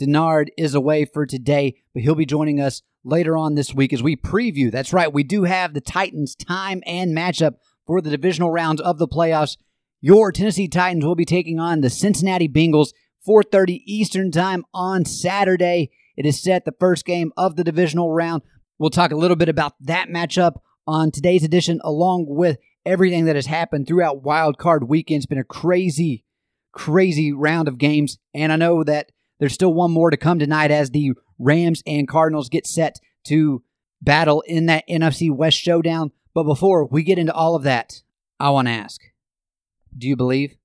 Denard is away for today, but he'll be joining us later on this week as we preview. That's right, we do have the Titans time and matchup for the divisional rounds of the playoffs your Tennessee Titans will be taking on the Cincinnati Bengals 4:30 Eastern Time on Saturday. It is set the first game of the divisional round. We'll talk a little bit about that matchup on today's edition along with everything that has happened throughout wild card weekend. It's been a crazy crazy round of games and I know that there's still one more to come tonight as the Rams and Cardinals get set to battle in that NFC West showdown. But before we get into all of that, I want to ask do you believe?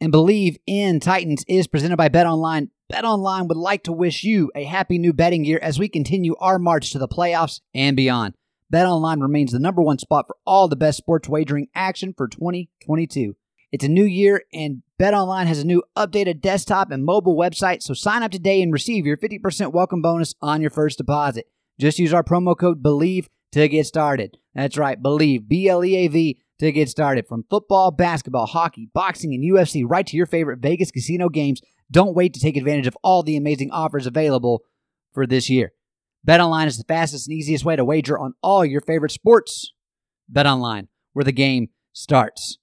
And Bleav in Titans is presented by Bet Online. Bet Online would like to wish you a happy new betting year as we continue our march to the playoffs and beyond. Bet Online remains the number one spot for all the best sports wagering action for 2022. It's a new year, and BetOnline has a new updated desktop and mobile website, so sign up today and receive your 50% welcome bonus on your first deposit. Just use our promo code BLEAV to get started. That's right, BLEAV, B L E A V to get started. From football, basketball, hockey, boxing, and UFC, right to your favorite Vegas casino games. Don't wait to take advantage of all the amazing offers available for this year. BetOnline is the fastest and easiest way to wager on all your favorite sports. BetOnline, where the game starts.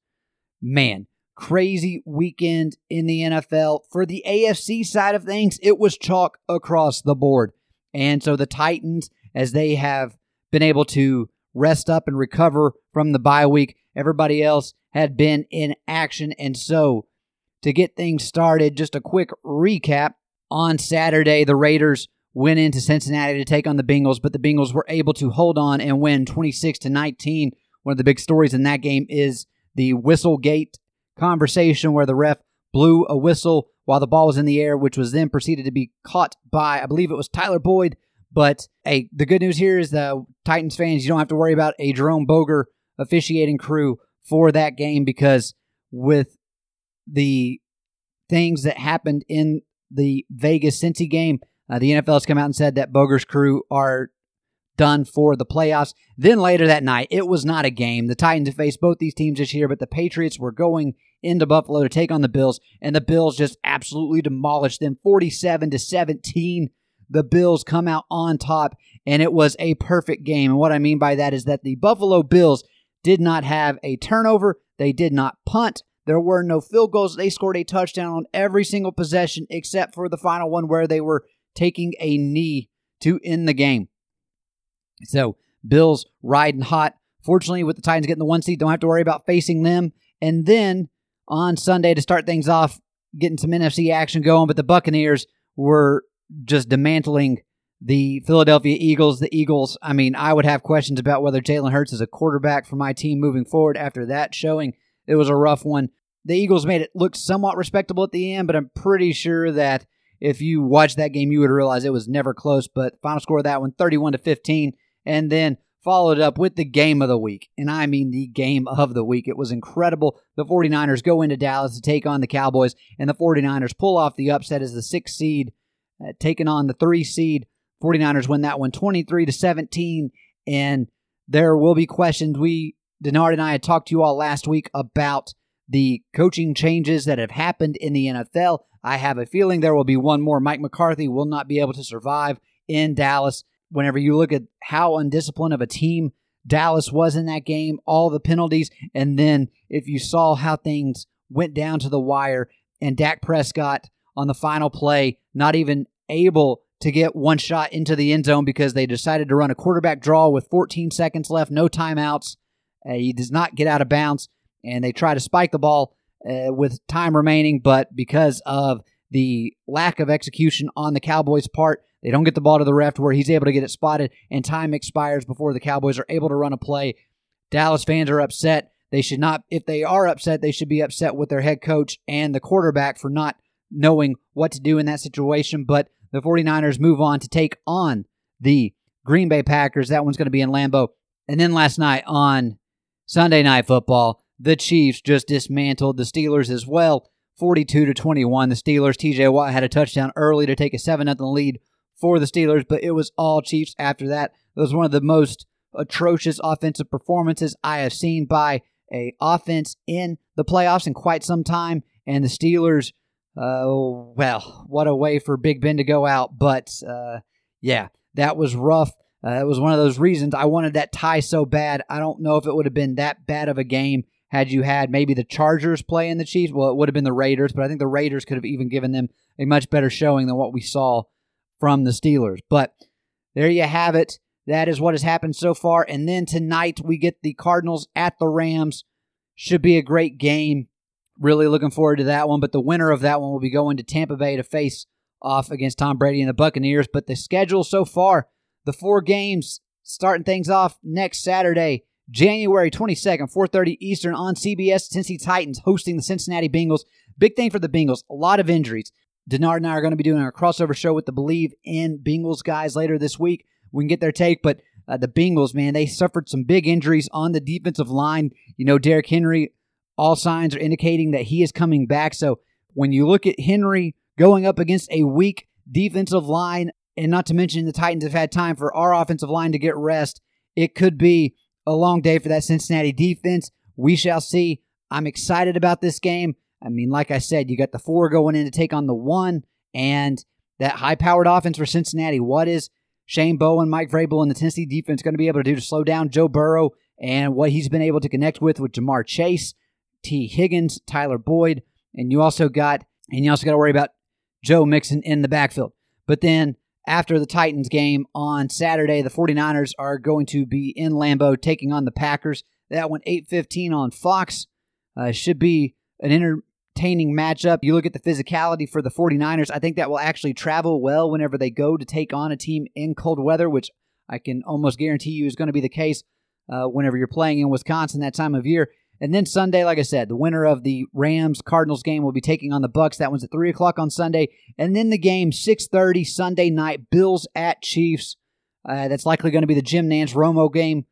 Man, crazy weekend in the NFL. For the AFC side of things, it was chalk across the board. And so the Titans, as they have been able to rest up and recover from the bye week, Everybody else had been in action. And so, to get things started, just a quick recap. On Saturday, the Raiders went into Cincinnati to take on the Bengals, but the Bengals were able to hold on and win 26 to 19. One of the big stories in that game is the Whistlegate conversation where the ref blew a whistle while the ball was in the air, which was then proceeded to be caught by, I believe it was Tyler Boyd. But hey, the good news here is the Titans fans, you don't have to worry about a Jerome Boger officiating crew for that game because with the things that happened in the Vegas Cincy game, uh, the NFL has come out and said that Boger's crew are done for the playoffs. Then later that night, it was not a game. The Titans have faced both these teams this year, but the Patriots were going into Buffalo to take on the Bills, and the Bills just absolutely demolished them 47 to 17. The Bills come out on top, and it was a perfect game. And what I mean by that is that the Buffalo Bills did not have a turnover. They did not punt. There were no field goals. They scored a touchdown on every single possession except for the final one where they were taking a knee to end the game. So, Bills riding hot. Fortunately, with the Titans getting the one seed, don't have to worry about facing them. And then on Sunday to start things off, getting some NFC action going, but the Buccaneers were just dismantling the Philadelphia Eagles, the Eagles, I mean, I would have questions about whether Jalen Hurts is a quarterback for my team moving forward after that showing. It was a rough one. The Eagles made it look somewhat respectable at the end, but I'm pretty sure that if you watched that game, you would realize it was never close. But final score of that one, 31 to 15, and then followed up with the game of the week. And I mean the game of the week. It was incredible. The 49ers go into Dallas to take on the Cowboys, and the 49ers pull off the upset as the sixth seed uh, taking on the three seed 49ers win that one 23 to 17 and there will be questions we denard and i had talked to you all last week about the coaching changes that have happened in the nfl i have a feeling there will be one more mike mccarthy will not be able to survive in dallas whenever you look at how undisciplined of a team dallas was in that game all the penalties and then if you saw how things went down to the wire and Dak Prescott on the final play not even able to get one shot into the end zone because they decided to run a quarterback draw with 14 seconds left, no timeouts. Uh, he does not get out of bounds, and they try to spike the ball uh, with time remaining, but because of the lack of execution on the Cowboys' part, they don't get the ball to the ref where he's able to get it spotted, and time expires before the Cowboys are able to run a play. Dallas fans are upset. They should not, if they are upset, they should be upset with their head coach and the quarterback for not knowing what to do in that situation. But the 49ers move on to take on the Green Bay Packers. That one's going to be in Lambeau. And then last night on Sunday Night Football, the Chiefs just dismantled the Steelers as well, 42 to 21. The Steelers, TJ Watt had a touchdown early to take a 7 0 lead for the Steelers, but it was all Chiefs after that. It was one of the most atrocious offensive performances I have seen by a offense in the playoffs in quite some time, and the Steelers. Uh, well, what a way for Big Ben to go out. But uh, yeah, that was rough. Uh, that was one of those reasons I wanted that tie so bad. I don't know if it would have been that bad of a game had you had maybe the Chargers playing the Chiefs. Well, it would have been the Raiders, but I think the Raiders could have even given them a much better showing than what we saw from the Steelers. But there you have it. That is what has happened so far. And then tonight we get the Cardinals at the Rams. Should be a great game. Really looking forward to that one. But the winner of that one will be going to Tampa Bay to face off against Tom Brady and the Buccaneers. But the schedule so far, the four games starting things off next Saturday, January 22nd, 4:30 Eastern on CBS. Tennessee Titans hosting the Cincinnati Bengals. Big thing for the Bengals. A lot of injuries. Denard and I are going to be doing our crossover show with the Bleav in Bengals guys later this week we can get their take. But uh, the Bengals, man, they suffered some big injuries on the defensive line. You know, Derrick Henry, all signs are indicating that he is coming back. So when you look at Henry going up against a weak defensive line, and not to mention the Titans have had time for our offensive line to get rest, it could be a long day for that Cincinnati defense. We shall see. I'm excited about this game. I mean, like I said, you got the four going in to take on the one, and that high powered offense for Cincinnati. What is Shane Bowen, Mike Vrabel, and the Tennessee defense going to be able to do to slow down Joe Burrow and what he's been able to connect with with Ja'Marr Chase, Tee Higgins, Tyler Boyd, and you also got and you also got to worry about Joe Mixon in the backfield. But then after the Titans game on Saturday, the 49ers are going to be in Lambeau taking on the Packers. That one 8:15 on Fox. Uh, should be an inter- entertaining matchup. You look at the physicality for the 49ers, I think that will actually travel well whenever they go to take on a team in cold weather, which I can almost guarantee you is going to be the case uh, whenever you're playing in Wisconsin that time of year. And then Sunday, like I said, the winner of the Rams Cardinals game will be taking on the Bucs. That one's at three o'clock on Sunday, and then the game six thirty Sunday night. Bills at Chiefs. Uh, that's likely going to be the Jim Nantz Romo game.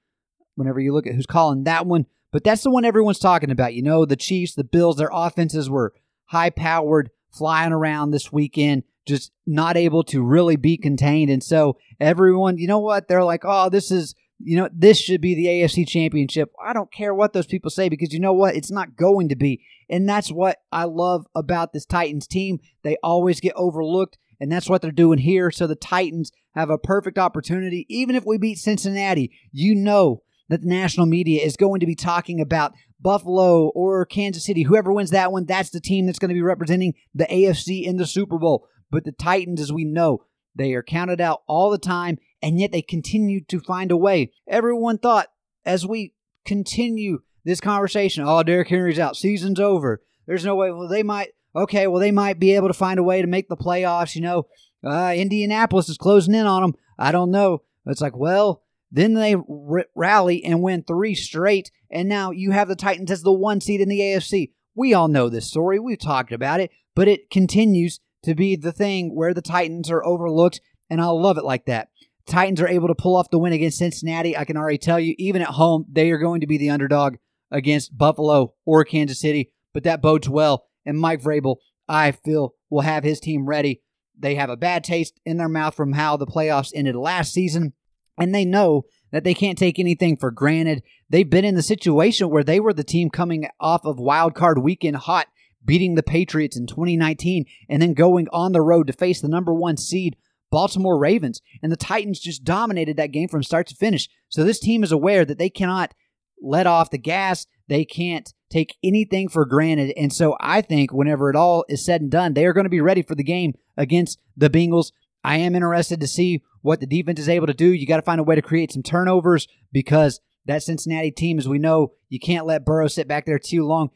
Whenever you look at who's calling that one, but that's the one everyone's talking about. You know, the Chiefs, the Bills, their offenses were high powered, flying around this weekend, just not able to really be contained. And so everyone, you know what? They're like, oh, this is, you know, this should be the AFC championship. I don't care what those people say because you know what? It's not going to be. And that's what I love about this Titans team. They always get overlooked. And that's what they're doing here. So the Titans have a perfect opportunity. Even if we beat Cincinnati, you know that the national media is going to be talking about Buffalo or Kansas City. Whoever wins that one, that's the team that's going to be representing the AFC in the Super Bowl. But the Titans, as we know, they are counted out all the time, and yet they continue to find a way. Everyone thought as we continue this conversation, oh, Derrick Henry's out, season's over. There's no way. Well, they might. Okay, well, they might be able to find a way to make the playoffs. You know, uh, Indianapolis is closing in on them. I don't know. It's like, well, then they r- rally and win three straight, and now you have the Titans as the one seed in the AFC. We all know this story. We've talked about it, but it continues to be the thing where the Titans are overlooked, and I love it like that. Titans are able to pull off the win against Cincinnati. I can already tell you, even at home, they are going to be the underdog against Buffalo or Kansas City, but that bodes well. And Mike Vrabel, I feel, will have his team ready they have a bad taste in their mouth from how the playoffs ended last season, and they know that they can't take anything for granted. They've been in the situation where they were the team coming off of wild card weekend hot, beating the Patriots in 2019, and then going on the road to face the number one seed Baltimore Ravens. And the Titans just dominated that game from start to finish. So this team is aware that they cannot let off the gas. They can't take anything for granted. And so I think whenever it all is said and done, they are going to be ready for the game against the Bengals. I am interested to see what the defense is able to do. You got to find a way to create some turnovers because that Cincinnati team, as we know, you can't let Burrow sit back there too long.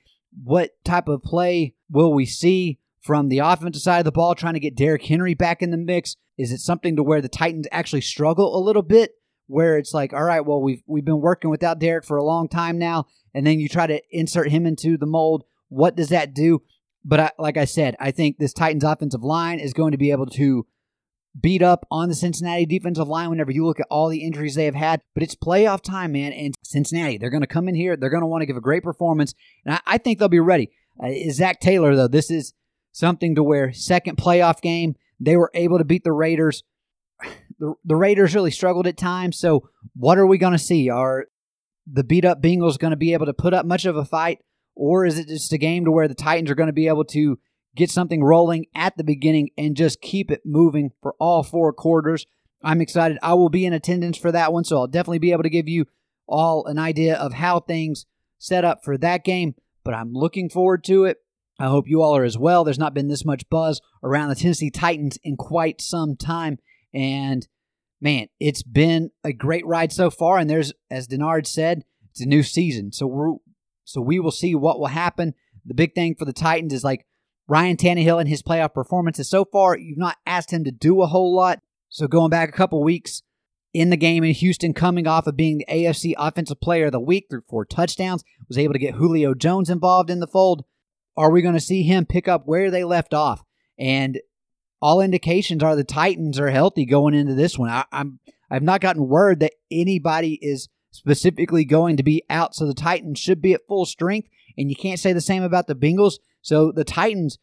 What type of play will we see from the offensive side of the ball, trying to get Derrick Henry back in the mix? Is it something to where the Titans actually struggle a little bit? Where it's like, all right, well, we've we've been working without Derrick for a long time now, and then you try to insert him into the mold. What does that do? But I, like I said, I think this Titans offensive line is going to be able to beat up on the Cincinnati defensive line whenever you look at all the injuries they have had. But it's playoff time, man. And Cincinnati, they're going to come in here. They're going to want to give a great performance. And I, I think they'll be ready. Uh, Zac Taylor, though, this is something to where second playoff game, they were able to beat the Raiders. The, the Raiders really struggled at times. So what are we going to see? Are the beat up Bengals going to be able to put up much of a fight? Or is it just a game to where the Titans are going to be able to get something rolling at the beginning and just keep it moving for all four quarters. I'm excited. I will be in attendance for that one, so I'll definitely be able to give you all an idea of how things set up for that game. But I'm looking forward to it. I hope you all are as well. There's not been this much buzz around the Tennessee Titans in quite some time. And man, it's been a great ride so far. And there's, as Denard said, it's a new season. So we're so we will see what will happen. The big thing for the Titans is like Ryan Tannehill and his playoff performances so far, you've not asked him to do a whole lot. So going back a couple weeks in the game in Houston, coming off of being the AFC Offensive Player of the Week threw four touchdowns, was able to get Julio Jones involved in the fold. Are we going to see him pick up where they left off? And all indications are the Titans are healthy going into this one. I, I'm I've not gotten word that anybody is specifically going to be out, so the Titans should be at full strength. And you can't say the same about the Bengals. So the Titans,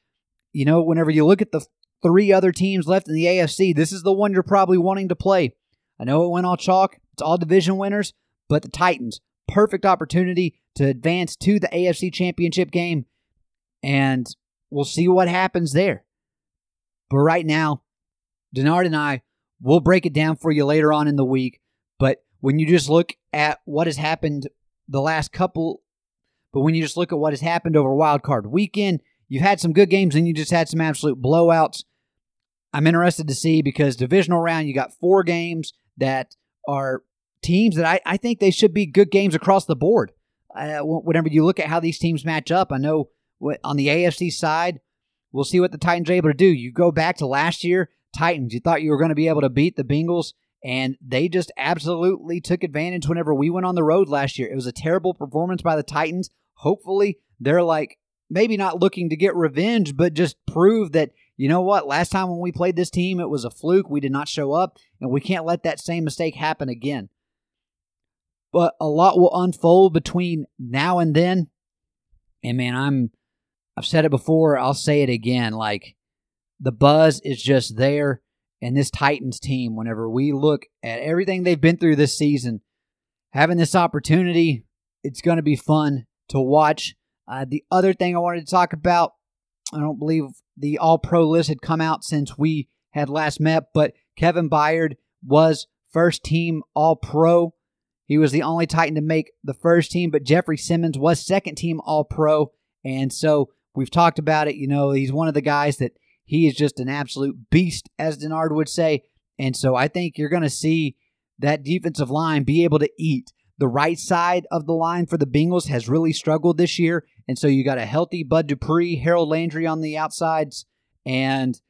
you know, whenever you look at the three other teams left in the AFC, this is the one you're probably wanting to play. I know it went all chalk, it's all division winners, but the Titans, perfect opportunity to advance to the AFC championship game, and we'll see what happens there. But right now, Denard and I will break it down for you later on in the week. But when you just look at what has happened the last couple but when you just look at what has happened over Wild Card Weekend, you've had some good games and you just had some absolute blowouts. I'm interested to see because divisional round, you got four games that are teams that I, I think they should be good games across the board. Uh, whenever you look at how these teams match up, I know on the AFC side, we'll see what the Titans are able to do. You go back to last year, Titans, you thought you were going to be able to beat the Bengals, and they just absolutely took advantage whenever we went on the road last year. It was a terrible performance by the Titans hopefully they're like maybe not looking to get revenge, but just prove that, you know what, last time when we played this team, it was a fluke. We did not show up, and we can't let that same mistake happen again. But a lot will unfold between now and then. And man, I'm I've said it before, I'll say it again. Like the buzz is just there. And this Titans team, whenever we look at everything they've been through this season, having this opportunity, it's going to be fun to watch. Uh, the other thing I wanted to talk about, I don't believe the All Pro list had come out since we had last met, but Kevin Byard was first team All Pro. He was the only Titan to make the first team, but Jeffery Simmons was second team All Pro. And so we've talked about it. You know, he's one of the guys that he is just an absolute beast, as Denard would say. And so I think you're going to see that defensive line be able to eat. The right side of the line for the Bengals has really struggled this year. And so you got a healthy Bud Dupree, Harold Landry on the outsides, and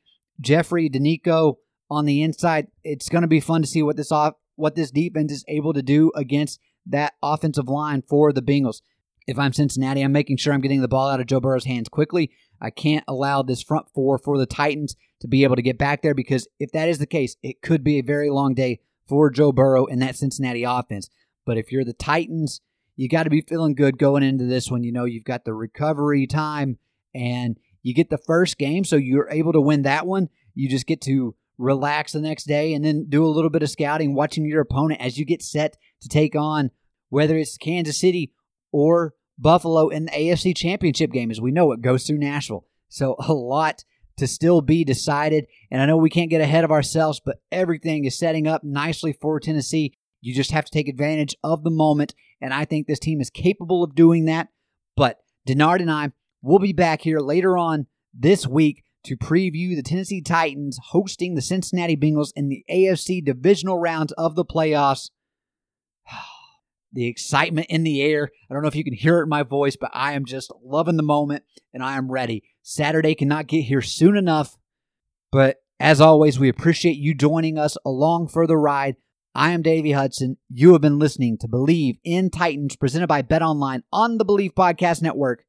Jeffrey Denico on the inside. It's going to be fun to see what this off what this defense is able to do against that offensive line for the Bengals. If I'm Cincinnati, I'm making sure I'm getting the ball out of Joe Burrow's hands quickly. I can't allow this front four for the Titans to be able to get back there because if that is the case, it could be a very long day for Joe Burrow and that Cincinnati offense. But if you're the Titans, you got to be feeling good going into this one. You know, you've got the recovery time and you get the first game, so you're able to win that one. You just get to relax the next day and then do a little bit of scouting, watching your opponent as you get set to take on whether it's Kansas City or Buffalo in the AFC Championship game. As we know, it goes through Nashville. So a lot to still be decided. And I know we can't get ahead of ourselves, but everything is setting up nicely for Tennessee. You just have to take advantage of the moment. And I think this team is capable of doing that. But Denard and I will be back here later on this week to preview the Tennessee Titans hosting the Cincinnati Bengals in the AFC divisional rounds of the playoffs. the excitement in the air. I don't know if you can hear it in my voice, but I am just loving the moment and I am ready. Saturday cannot get here soon enough. But as always, we appreciate you joining us along for the ride. I am Davey Hudson. You have been listening to Bleav in Titans presented by Bet Online on the Bleav Podcast Network.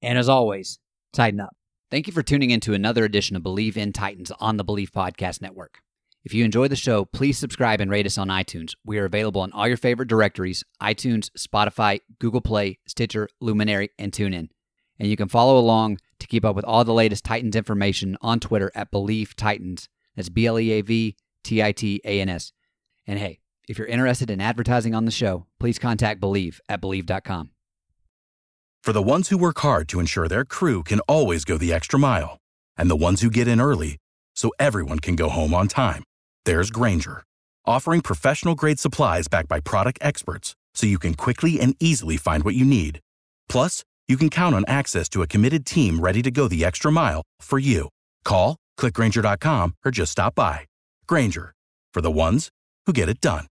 And as always, tighten up. Thank you for tuning in to another edition of Bleav in Titans on the Bleav Podcast Network. If you enjoy the show, please subscribe and rate us on iTunes. We are available on all your favorite directories iTunes, Spotify, Google Play, Stitcher, Luminary, and TuneIn. And you can follow along to keep up with all the latest Titans information on Twitter at Bleav Titans. That's B L E A V T I T A N S. And hey, if you're interested in advertising on the show, please contact Bleav at Bleav.com. For the ones who work hard to ensure their crew can always go the extra mile, and the ones who get in early so everyone can go home on time there's Grainger, offering professional grade supplies backed by product experts so you can quickly and easily find what you need. Plus, you can count on access to a committed team ready to go the extra mile for you. Call, clickgrainger.com, or just stop by. Grainger, for the ones who get it done.